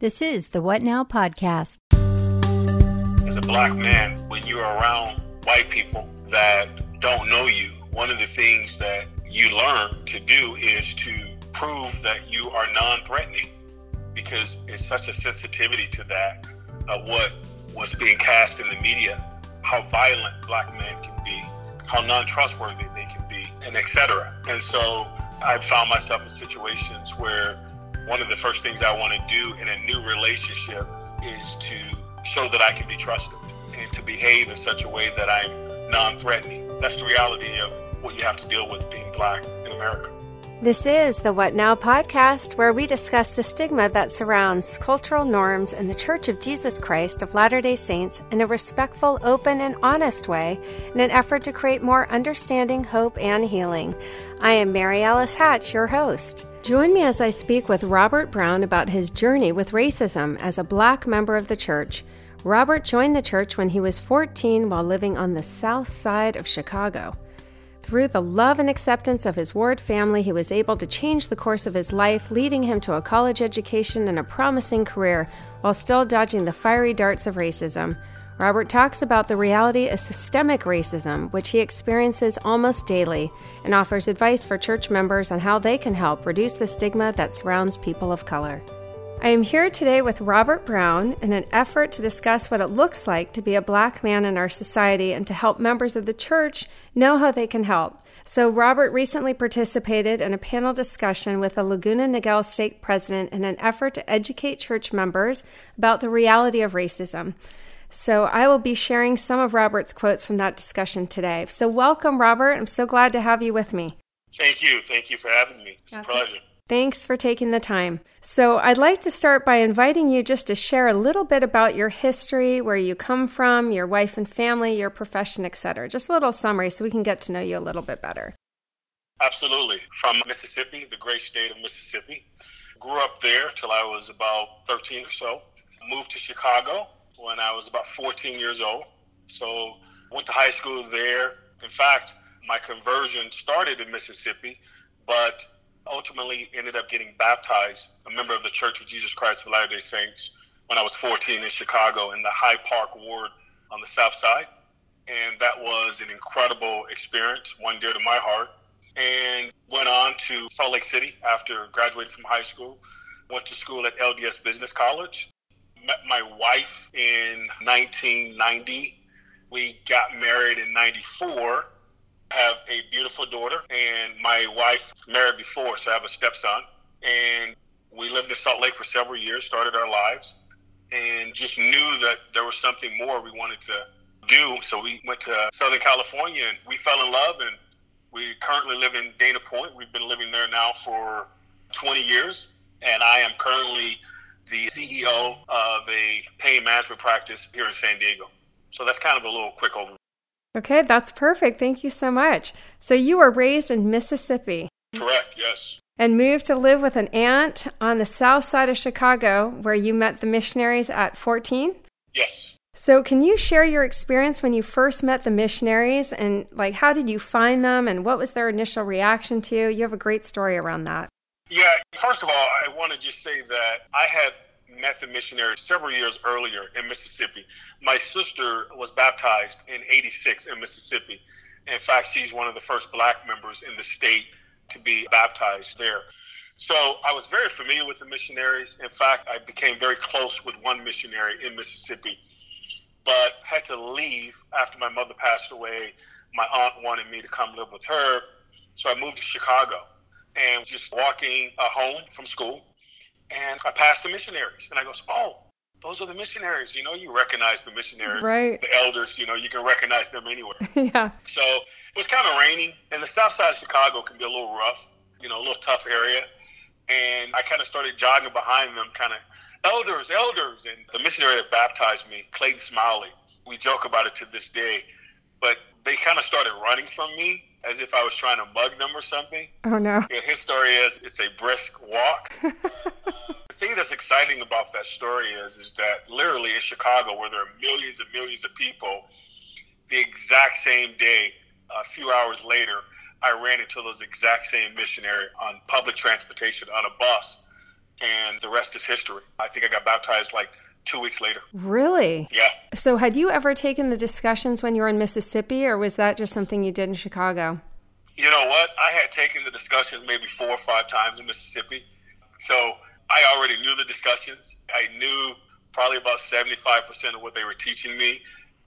This is the What Now podcast. As a black man, when you're around white people that don't know you, one of the things that you learn to do is to prove that you are non threatening because it's such a sensitivity to that, uh, what was being cast in the media, how violent black men can be, how non trustworthy they can be, and etc. And so I found myself in situations where one of the first things I want to do in a new relationship is to show that I can be trusted and to behave in such a way that I'm non threatening. That's the reality of what you have to deal with being black in America. This is the What Now podcast, where we discuss the stigma that surrounds cultural norms in the Church of Jesus Christ of Latter day Saints in a respectful, open, and honest way in an effort to create more understanding, hope, and healing. I am Mary Alice Hatch, your host. Join me as I speak with Robert Brown about his journey with racism as a black member of the church. Robert joined the church when he was 14 while living on the south side of Chicago. Through the love and acceptance of his Ward family, he was able to change the course of his life, leading him to a college education and a promising career while still dodging the fiery darts of racism. Robert talks about the reality of systemic racism, which he experiences almost daily, and offers advice for church members on how they can help reduce the stigma that surrounds people of color. I am here today with Robert Brown in an effort to discuss what it looks like to be a black man in our society and to help members of the church know how they can help. So, Robert recently participated in a panel discussion with a Laguna Niguel stake president in an effort to educate church members about the reality of racism. So I will be sharing some of Robert's quotes from that discussion today. So welcome, Robert. I'm so glad to have you with me. Thank you. Thank you for having me. It's okay. a pleasure. Thanks for taking the time. So, I'd like to start by inviting you just to share a little bit about your history, where you come from, your wife and family, your profession, etc. Just a little summary so we can get to know you a little bit better. Absolutely. From Mississippi, the great state of Mississippi. Grew up there till I was about 13 or so. Moved to Chicago when I was about 14 years old. So went to high school there. In fact, my conversion started in Mississippi, but ultimately ended up getting baptized, a member of the Church of Jesus Christ of Latter-day Saints, when I was 14 in Chicago in the Hyde Park ward on the south side. And that was an incredible experience, one dear to my heart. And went on to Salt Lake City after graduating from high school. Went to school at LDS Business College met my wife in 1990. We got married in 94. Have a beautiful daughter, and my wife married before, so I have a stepson. And we lived in Salt Lake for several years, started our lives, and just knew that there was something more we wanted to do. So we went to Southern California and we fell in love, and we currently live in Dana Point. We've been living there now for 20 years, and I am currently the CEO of a pain management practice here in San Diego. So that's kind of a little quick overview. Okay, that's perfect. Thank you so much. So you were raised in Mississippi. Correct, yes. And moved to live with an aunt on the south side of Chicago where you met the missionaries at 14? Yes. So can you share your experience when you first met the missionaries and like how did you find them and what was their initial reaction to you? You have a great story around that. Yeah, first of all, I want to just say that I had met the missionary several years earlier in Mississippi. My sister was baptized in 86 in Mississippi. In fact, she's one of the first black members in the state to be baptized there. So I was very familiar with the missionaries. In fact, I became very close with one missionary in Mississippi, but had to leave after my mother passed away. My aunt wanted me to come live with her. So I moved to Chicago and was just walking uh, home from school. And I passed the missionaries. And I goes, oh, those are the missionaries. You know, you recognize the missionaries, right. the elders. You know, you can recognize them anywhere. yeah. So it was kind of rainy, and the south side of Chicago can be a little rough. You know, a little tough area. And I kind of started jogging behind them, kind of elders, elders. And the missionary that baptized me, Clayton Smiley, we joke about it to this day, but they kind of started running from me as if I was trying to mug them or something. Oh no! Yeah, his story is it's a brisk walk. the thing that's exciting about that story is is that literally in Chicago, where there are millions and millions of people, the exact same day, a few hours later, I ran into those exact same missionary on public transportation on a bus, and the rest is history. I think I got baptized like two weeks later. Really? Yeah. So, had you ever taken the discussions when you were in Mississippi, or was that just something you did in Chicago? You know what? I had taken the discussions maybe four or five times in Mississippi. So, I already knew the discussions. I knew probably about 75% of what they were teaching me.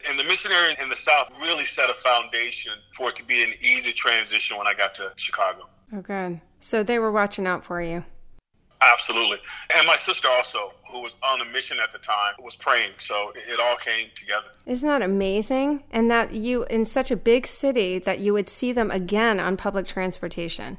And the missionaries in the South really set a foundation for it to be an easy transition when I got to Chicago. Oh, good. So they were watching out for you. Absolutely. And my sister also, who was on a mission at the time, was praying. So it all came together. Isn't that amazing? And that you, in such a big city, that you would see them again on public transportation.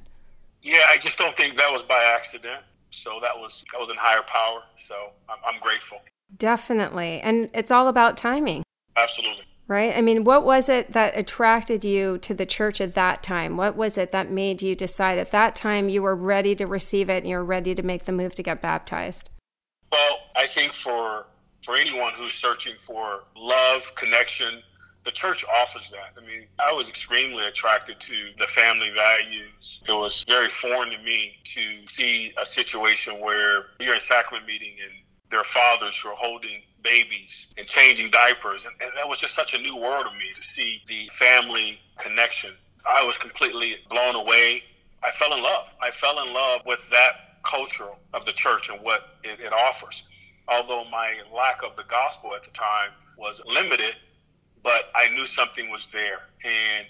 Yeah, I just don't think that was by accident. So that was that was in higher power. So I'm, I'm grateful. Definitely. And it's all about timing. Absolutely. Right? I mean, what was it that attracted you to the church at that time? What was it that made you decide at that time you were ready to receive it and you're ready to make the move to get baptized? Well, I think for for anyone who's searching for love, connection, the church offers that. I mean, I was extremely attracted to the family values. It was very foreign to me to see a situation where you're in sacrament meeting and there are fathers who are holding babies and changing diapers. And, and that was just such a new world to me to see the family connection. I was completely blown away. I fell in love. I fell in love with that culture of the church and what it, it offers. Although my lack of the gospel at the time was limited, but I knew something was there. And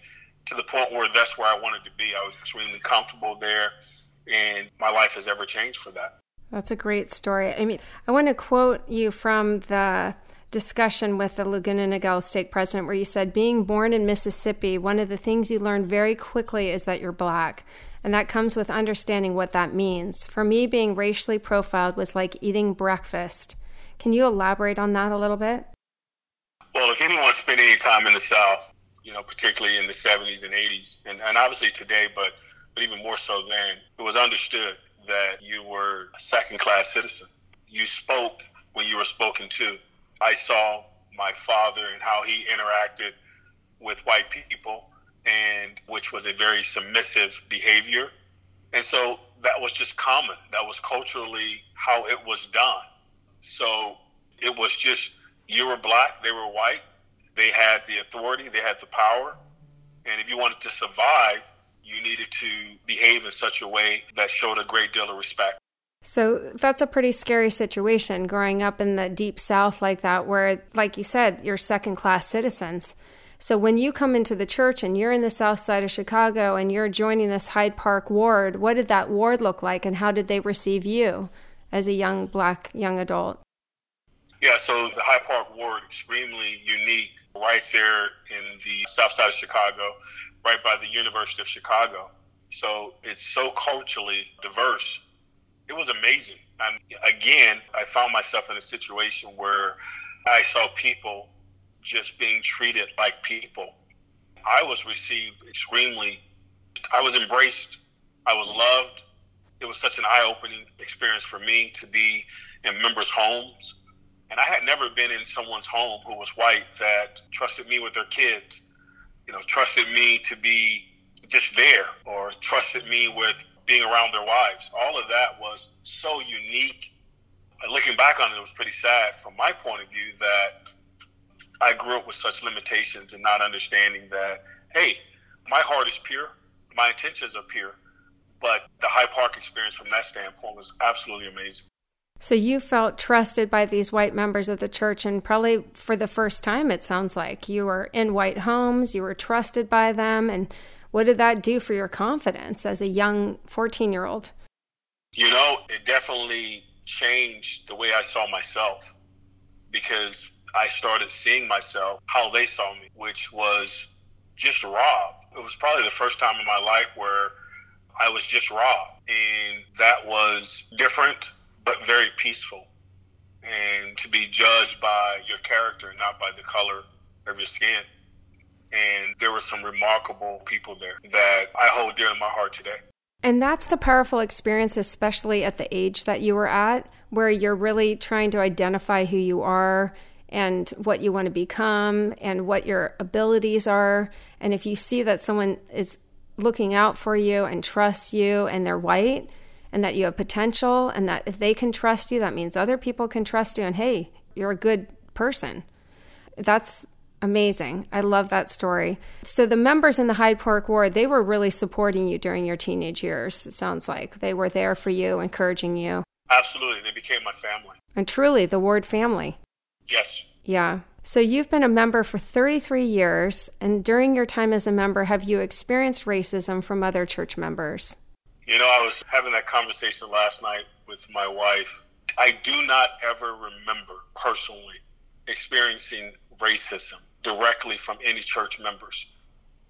to the point where that's where I wanted to be. I was extremely comfortable there, and my life has ever changed for that. That's a great story. I mean, I want to quote you from the discussion with the Laguna Niguel Stake president where you said, Being born in Mississippi, one of the things you learn very quickly is that you're black. And that comes with understanding what that means. For me, being racially profiled was like eating breakfast. Can you elaborate on that a little bit? Well, if anyone spent any time in the South, you know, particularly in the 70s and 80s, and, and obviously today, but, but even more so then, it was understood that you were a second class citizen. You spoke when you were spoken to. I saw my father and how he interacted with white people, and which was a very submissive behavior. And so that was just common. That was culturally how it was done. So it was just you were black, they were white, they had the authority, they had the power. And if you wanted to survive, you needed to behave in such a way that showed a great deal of respect. So that's a pretty scary situation growing up in the deep south like that, where, like you said, you're second class citizens. So when you come into the church and you're in the south side of Chicago and you're joining this Hyde Park ward, what did that ward look like and how did they receive you as a young black young adult? Yeah, so the Hyde Park ward extremely unique right there in the south side of Chicago right by the University of Chicago. So it's so culturally diverse. It was amazing. And again, I found myself in a situation where I saw people just being treated like people. I was received extremely, I was embraced, I was loved. It was such an eye opening experience for me to be in members' homes. And I had never been in someone's home who was white that trusted me with their kids you know, trusted me to be just there or trusted me with being around their wives. All of that was so unique. Looking back on it, it was pretty sad from my point of view that I grew up with such limitations and not understanding that, hey, my heart is pure, my intentions are pure. But the Hyde Park experience from that standpoint was absolutely amazing. So you felt trusted by these white members of the church, and probably for the first time, it sounds like you were in white homes, you were trusted by them. And what did that do for your confidence as a young 14 year old? You know, it definitely changed the way I saw myself because I started seeing myself how they saw me, which was just raw. It was probably the first time in my life where I was just raw. And that was different but very peaceful. And to be judged by your character, not by the color of your skin. And there were some remarkable people there that I hold dear to my heart today. And that's a powerful experience, especially at the age that you were at, where you're really trying to identify who you are and what you want to become and what your abilities are. And if you see that someone is looking out for you and trusts you and they're white, and that you have potential and that if they can trust you, that means other people can trust you and hey, you're a good person. That's amazing. I love that story. So the members in the Hyde Park Ward, they were really supporting you during your teenage years. It sounds like they were there for you, encouraging you. Absolutely. They became my family. And truly the Ward family. Yes. Yeah. So you've been a member for 33 years, and during your time as a member, have you experienced racism from other church members? You know, I was having that conversation last night with my wife. I do not ever remember personally experiencing racism directly from any church members.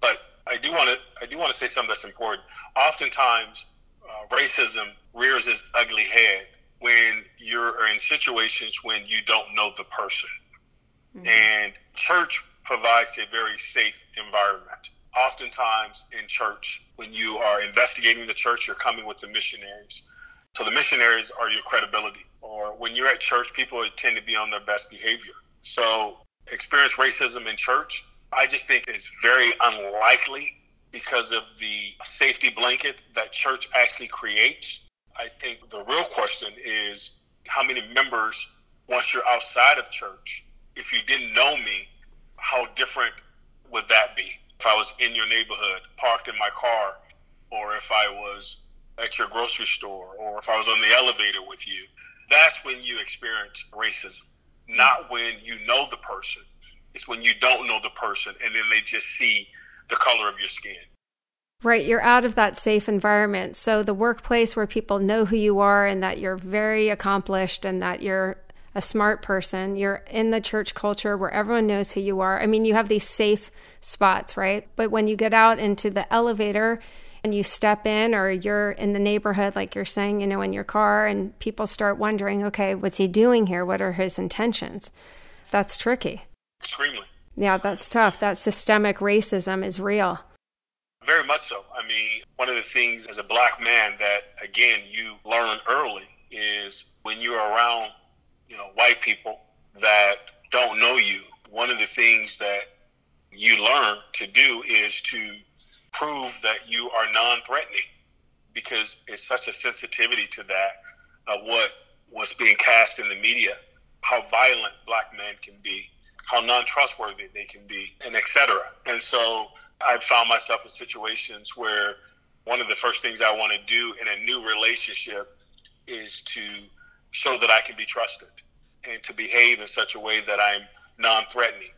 But I do want to I do want to say something that's important. Oftentimes, uh, racism rears its ugly head when you're in situations when you don't know the person. Mm-hmm. And church provides a very safe environment. Oftentimes in church, when you are investigating the church, you're coming with the missionaries. So the missionaries are your credibility. Or when you're at church, people tend to be on their best behavior. So experience racism in church, I just think is very unlikely because of the safety blanket that church actually creates. I think the real question is how many members, once you're outside of church, if you didn't know me, how different would that be? If I was in your neighborhood, parked in my car, or if I was at your grocery store, or if I was on the elevator with you, that's when you experience racism. Not when you know the person. It's when you don't know the person and then they just see the color of your skin. Right, you're out of that safe environment. So the workplace where people know who you are and that you're very accomplished and that you're a smart person. You're in the church culture where everyone knows who you are. I mean, you have these safe spots, right? But when you get out into the elevator and you step in, or you're in the neighborhood, like you're saying, you know, in your car, and people start wondering, okay, what's he doing here? What are his intentions? That's tricky. Extremely. Yeah, that's tough. That systemic racism is real. Very much so. I mean, one of the things as a black man that, again, you learn early is when you're around you know, white people that don't know you, one of the things that you learn to do is to prove that you are non-threatening because it's such a sensitivity to that of what was being cast in the media, how violent black men can be, how non-trustworthy they can be, and etc. And so I've found myself in situations where one of the first things I want to do in a new relationship is to show that I can be trusted and to behave in such a way that I'm non-threatening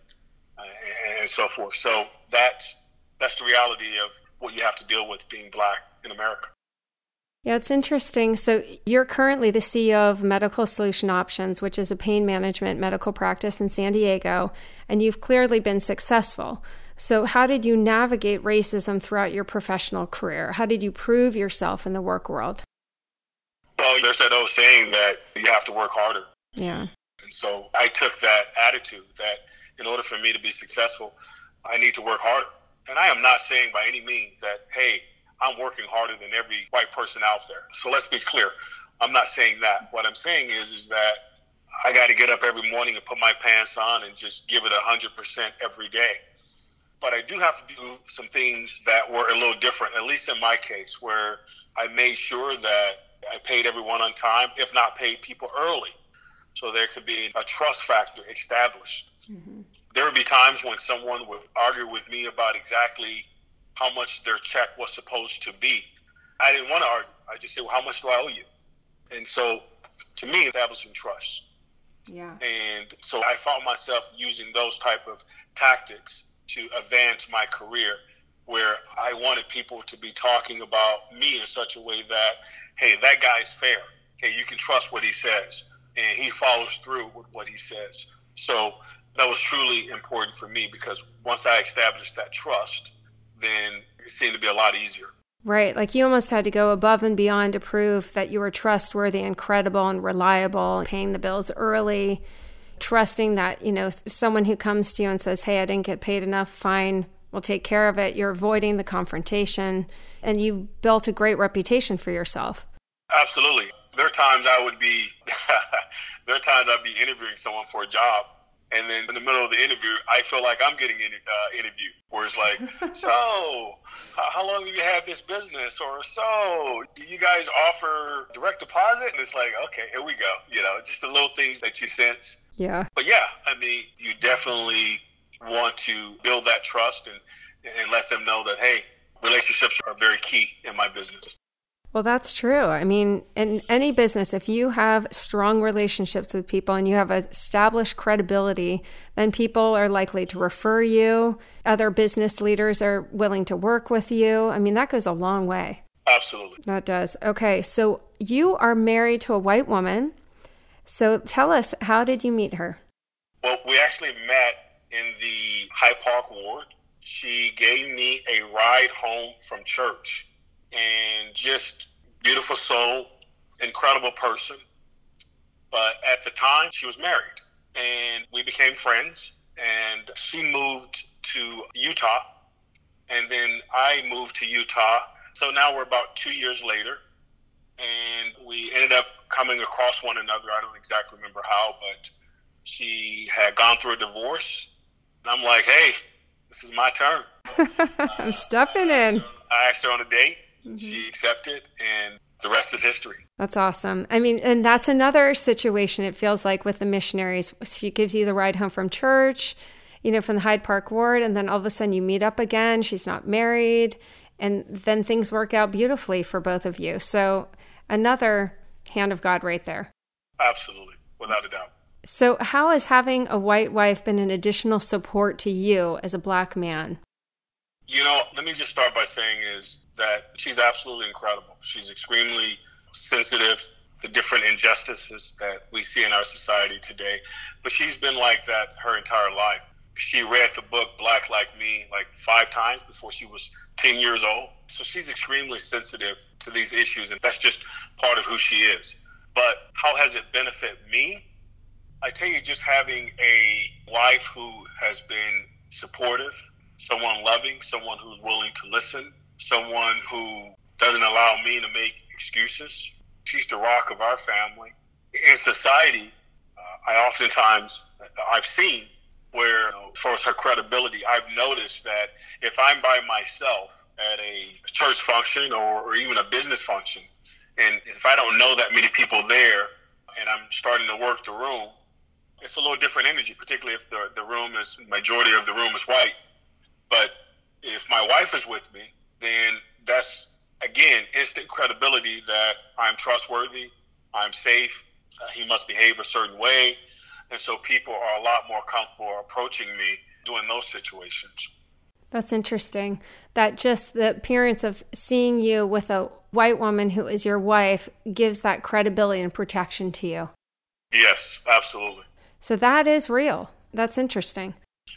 uh, and, and so forth. So that's that's the reality of what you have to deal with being black in America. Yeah, it's interesting. So, you're currently the CEO of Medical Solution Options, which is a pain management medical practice in San Diego, and you've clearly been successful. So, how did you navigate racism throughout your professional career? How did you prove yourself in the work world? Well, there's that old saying that you have to work harder. Yeah. And so I took that attitude that in order for me to be successful, I need to work harder. And I am not saying by any means that, hey, I'm working harder than every white person out there. So let's be clear. I'm not saying that. What I'm saying is, is that I got to get up every morning and put my pants on and just give it 100% every day. But I do have to do some things that were a little different, at least in my case, where I made sure that I paid everyone on time, if not paid people early so there could be a trust factor established. Mm-hmm. There would be times when someone would argue with me about exactly how much their check was supposed to be. I didn't want to argue. I just said, well, how much do I owe you? And so to me, establishing trust. Yeah. And so I found myself using those type of tactics to advance my career where I wanted people to be talking about me in such a way that, hey, that guy's fair. Hey, you can trust what he says and he follows through with what he says. So that was truly important for me because once I established that trust, then it seemed to be a lot easier. Right. Like you almost had to go above and beyond to prove that you were trustworthy and credible and reliable, paying the bills early, trusting that, you know, someone who comes to you and says, Hey, I didn't get paid enough, fine, we'll take care of it. You're avoiding the confrontation and you've built a great reputation for yourself. Absolutely there are times I would be there are times I'd be interviewing someone for a job And then in the middle of the interview, I feel like I'm getting in, uh, interviewed, where it's like, so how long have you had this business? Or so do you guys offer direct deposit? And it's like, okay, here we go. You know, just the little things that you sense. Yeah. But yeah, I mean, you definitely want to build that trust and, and let them know that, hey, relationships are very key in my business. Well, that's true. I mean, in any business, if you have strong relationships with people and you have established credibility, then people are likely to refer you. Other business leaders are willing to work with you. I mean, that goes a long way. Absolutely. That does. Okay. So you are married to a white woman. So tell us, how did you meet her? Well, we actually met in the Hyde Park ward. She gave me a ride home from church and just beautiful soul, incredible person. But at the time, she was married, and we became friends. And she moved to Utah, and then I moved to Utah. So now we're about two years later, and we ended up coming across one another. I don't exactly remember how, but she had gone through a divorce, and I'm like, "Hey, this is my turn." Uh, I'm stuffing in. I asked her on a date, Mm-hmm. She accepted, and the rest is history. That's awesome. I mean, and that's another situation, it feels like, with the missionaries. She gives you the ride home from church, you know, from the Hyde Park ward, and then all of a sudden you meet up again. She's not married, and then things work out beautifully for both of you. So, another hand of God right there. Absolutely, without a doubt. So, how has having a white wife been an additional support to you as a black man? You know, let me just start by saying is that she's absolutely incredible. She's extremely sensitive to different injustices that we see in our society today. But she's been like that her entire life. She read the book Black Like Me like five times before she was 10 years old. So she's extremely sensitive to these issues, and that's just part of who she is. But how has it benefited me? I tell you, just having a wife who has been supportive, someone loving, someone who's willing to listen, someone who doesn't allow me to make excuses. She's the rock of our family. In society, uh, I oftentimes, I've seen where, you know, as far as her credibility, I've noticed that if I'm by myself at a church function or, or even a business function, and if I don't know that many people there and I'm starting to work the room, it's a little different energy, particularly if the, the room is, majority of the room is white. But if my wife is with me, then that's again instant credibility that I'm trustworthy, I'm safe. Uh, he must behave a certain way, and so people are a lot more comfortable approaching me during those situations. That's interesting. That just the appearance of seeing you with a white woman who is your wife gives that credibility and protection to you. Yes, absolutely. So that is real. That's interesting.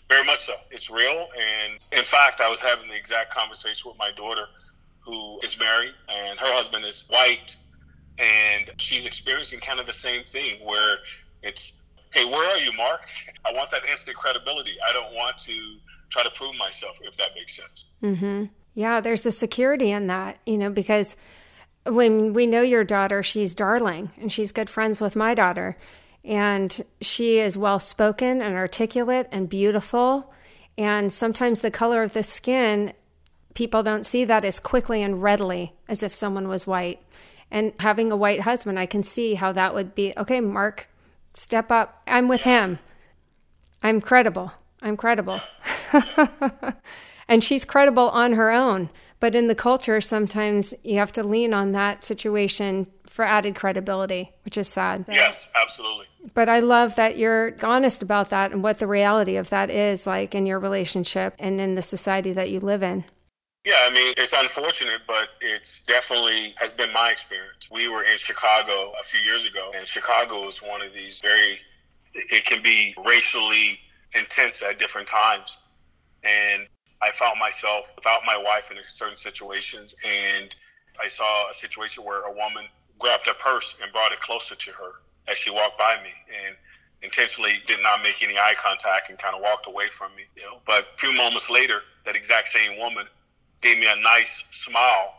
Very much so. It's real. And in fact, I was having the exact conversation with my daughter, who is married, and her husband is white. And she's experiencing kind of the same thing where it's, hey, where are you, Mark? I want that instant credibility. I don't want to try to prove myself, if that makes sense. Mm-hmm. Yeah, there's a security in that, you know, because when we know your daughter, she's darling and she's good friends with my daughter and she is well spoken and articulate and beautiful. And sometimes the color of the skin, people don't see that as quickly and readily as if someone was white. And having a white husband, I can see how that would be okay, Mark, step up. I'm with him. I'm credible. I'm credible. and she's credible on her own. But in the culture, sometimes you have to lean on that situation for added credibility, which is sad. Yes, absolutely. But I love that you're honest about that and what the reality of that is like in your relationship and in the society that you live in. Yeah, I mean, it's unfortunate, but it's definitely has been my experience. We were in Chicago a few years ago, and Chicago is one of these very, it can be racially intense at different times. And I found myself without my wife in certain situations, and I saw a situation where a woman grabbed a purse and brought it closer to her as she walked by me, and intentionally did not make any eye contact and kind of walked away from me. You know, but a few moments later, that exact same woman gave me a nice smile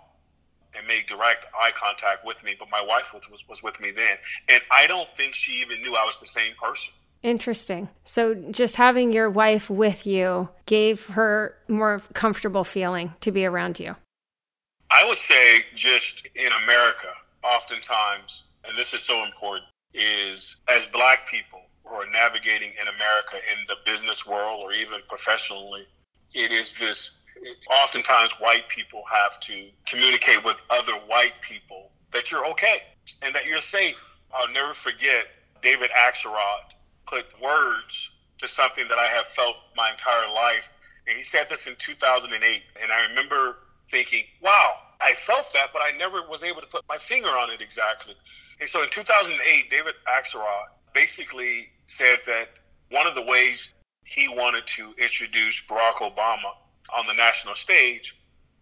and made direct eye contact with me. But my wife was, was, was with me then, and I don't think she even knew I was the same person. Interesting. So just having your wife with you gave her more comfortable feeling to be around you. I would say just in America, oftentimes, and this is so important, is as black people who are navigating in America in the business world or even professionally, it is this oftentimes white people have to communicate with other white people that you're okay and that you're safe. I'll never forget David Axelrod put words to something that I have felt my entire life. And he said this in 2008. And I remember thinking, wow, I felt that, but I never was able to put my finger on it exactly. And so in 2008, David Axelrod basically said that one of the ways he wanted to introduce Barack Obama on the national stage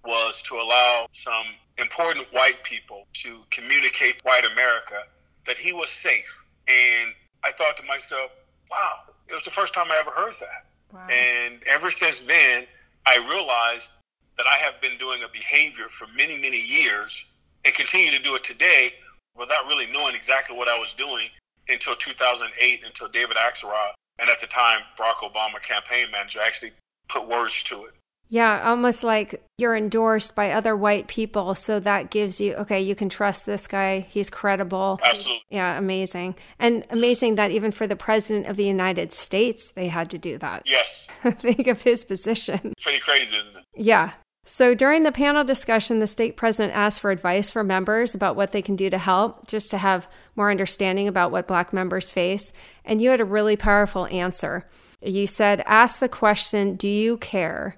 was to allow some important white people to communicate white America that he was safe. And I thought to myself, wow, it was the first time I ever heard that. Wow. And ever since then, I realized that I have been doing a behavior for many, many years and continue to do it today without really knowing exactly what I was doing until 2008, until David Axelrod, and at the time, Barack Obama campaign manager, actually put words to it. Yeah, almost like you're endorsed by other white people. So that gives you, okay, you can trust this guy. He's credible. Absolutely. Yeah, amazing. And amazing that even for the president of the United States, they had to do that. Yes. Think of his position. Pretty crazy, isn't it? Yeah. So during the panel discussion, the stake president asked for advice for members about what they can do to help, just to have more understanding about what Black members face. And you had a really powerful answer. You said, ask the question, Do you care?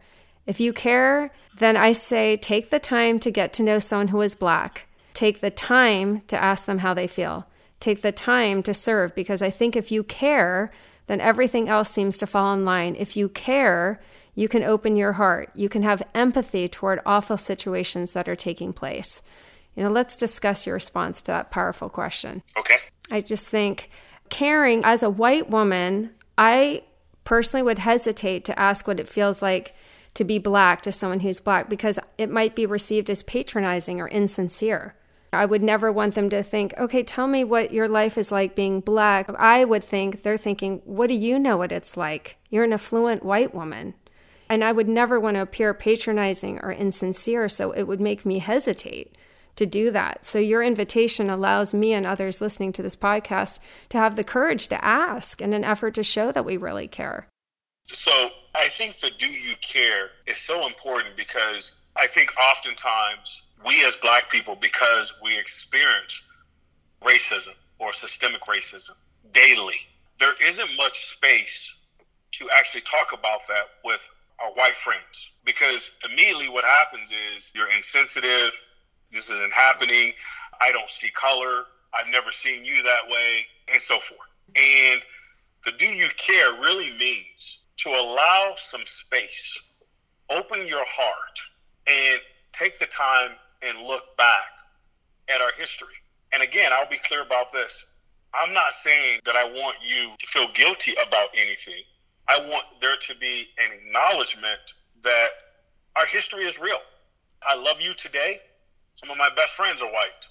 If you care, then I say take the time to get to know someone who is black. Take the time to ask them how they feel. Take the time to serve because I think if you care, then everything else seems to fall in line. If you care, you can open your heart. You can have empathy toward awful situations that are taking place. You know, let's discuss your response to that powerful question. Okay. I just think caring as a white woman, I personally would hesitate to ask what it feels like to be black to someone who's black because it might be received as patronizing or insincere. I would never want them to think, okay, tell me what your life is like being black. I would think they're thinking, what do you know what it's like? You're an affluent white woman. And I would never want to appear patronizing or insincere, so it would make me hesitate to do that. So your invitation allows me and others listening to this podcast to have the courage to ask in an effort to show that we really care. So I think the do you care is so important because I think oftentimes we as black people, because we experience racism or systemic racism daily, there isn't much space to actually talk about that with our white friends. Because immediately what happens is you're insensitive, this isn't happening, I don't see color, I've never seen you that way, and so forth. And the do you care really means to allow some space, open your heart, and take the time and look back at our history. And again, I'll be clear about this. I'm not saying that I want you to feel guilty about anything. I want there to be an acknowledgement that our history is real. I love you today. Some of my best friends are white,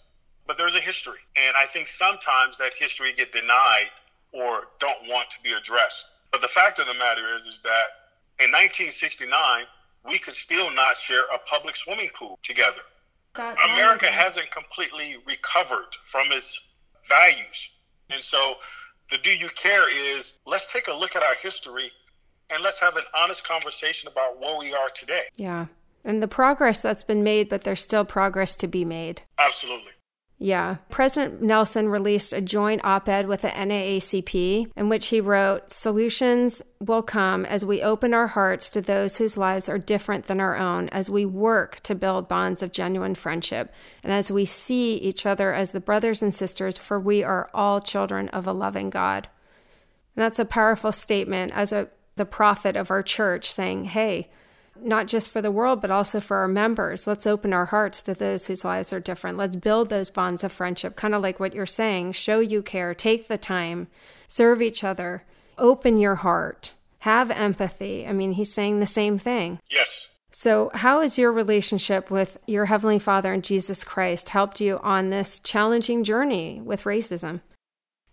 but there's a history. And I think sometimes that history get denied or don't want to be addressed. But the fact of the matter is, is that in 1969, we could still not share a public swimming pool together. That's America amazing. hasn't completely recovered from its values. And so the do you care is let's take a look at our history and let's have an honest conversation about where we are today. Yeah. And the progress that's been made, but there's still progress to be made. Absolutely. Yeah. President Nelson released a joint op ed with the NAACP in which he wrote Solutions will come as we open our hearts to those whose lives are different than our own, as we work to build bonds of genuine friendship, and as we see each other as the brothers and sisters, for we are all children of a loving God. And that's a powerful statement as a the prophet of our church saying, Hey, not just for the world, but also for our members. Let's open our hearts to those whose lives are different. Let's build those bonds of friendship, kind of like what you're saying. Show you care, take the time, serve each other, open your heart, have empathy. I mean, he's saying the same thing. Yes. So, how has your relationship with your Heavenly Father and Jesus Christ helped you on this challenging journey with racism?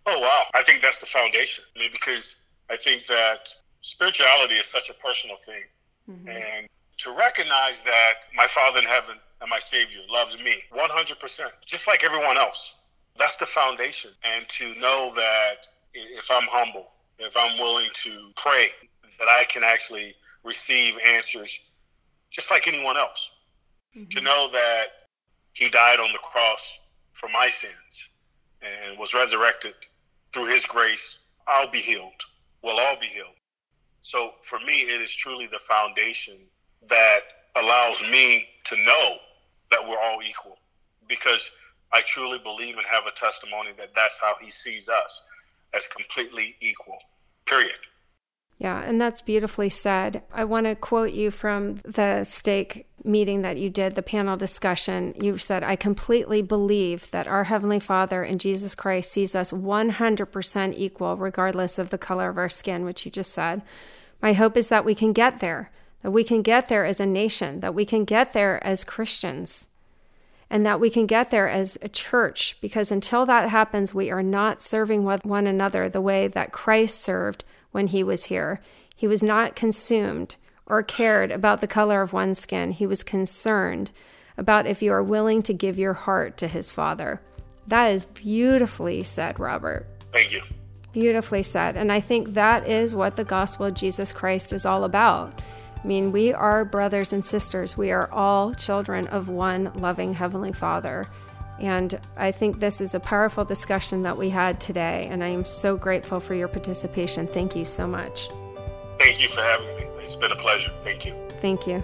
Oh, wow. I think that's the foundation. I mean, because I think that spirituality is such a personal thing. Mm-hmm. And to recognize that my Father in heaven and my Savior loves me 100%, just like everyone else. That's the foundation. And to know that if I'm humble, if I'm willing to pray, that I can actually receive answers just like anyone else. Mm-hmm. To know that He died on the cross for my sins and was resurrected through His grace, I'll be healed. We'll all be healed. So for me, it is truly the foundation that allows me to know that we're all equal because I truly believe and have a testimony that that's how he sees us as completely equal, period. Yeah, and that's beautifully said. I want to quote you from the stake meeting that you did, the panel discussion. You said, I completely believe that our Heavenly Father in Jesus Christ sees us 100% equal, regardless of the color of our skin, which you just said. My hope is that we can get there that we can get there as a nation, that we can get there as Christians, and that we can get there as a church, because until that happens, we are not serving one another the way that Christ served when he was here. He was not consumed or cared about the color of one's skin, he was concerned about if you are willing to give your heart to his Father. That is beautifully said, Robert. Thank you. Beautifully said. And I think that is what the gospel of Jesus Christ is all about. I mean, we are brothers and sisters. We are all children of one loving Heavenly Father. And I think this is a powerful discussion that we had today. And I am so grateful for your participation. Thank you so much. Thank you for having me. It's been a pleasure. Thank you. Thank you.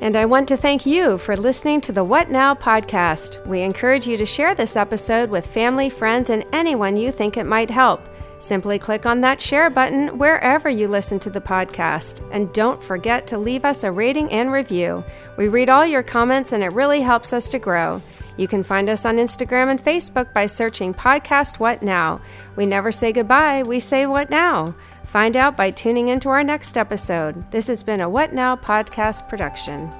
And I want to thank you for listening to the What Now podcast. We encourage you to share this episode with family, friends, and anyone you think it might help. Simply click on that share button wherever you listen to the podcast. And don't forget to leave us a rating and review. We read all your comments and it really helps us to grow. You can find us on Instagram and Facebook by searching Podcast What Now. We never say goodbye, we say What Now. Find out by tuning into our next episode. This has been a What Now podcast production.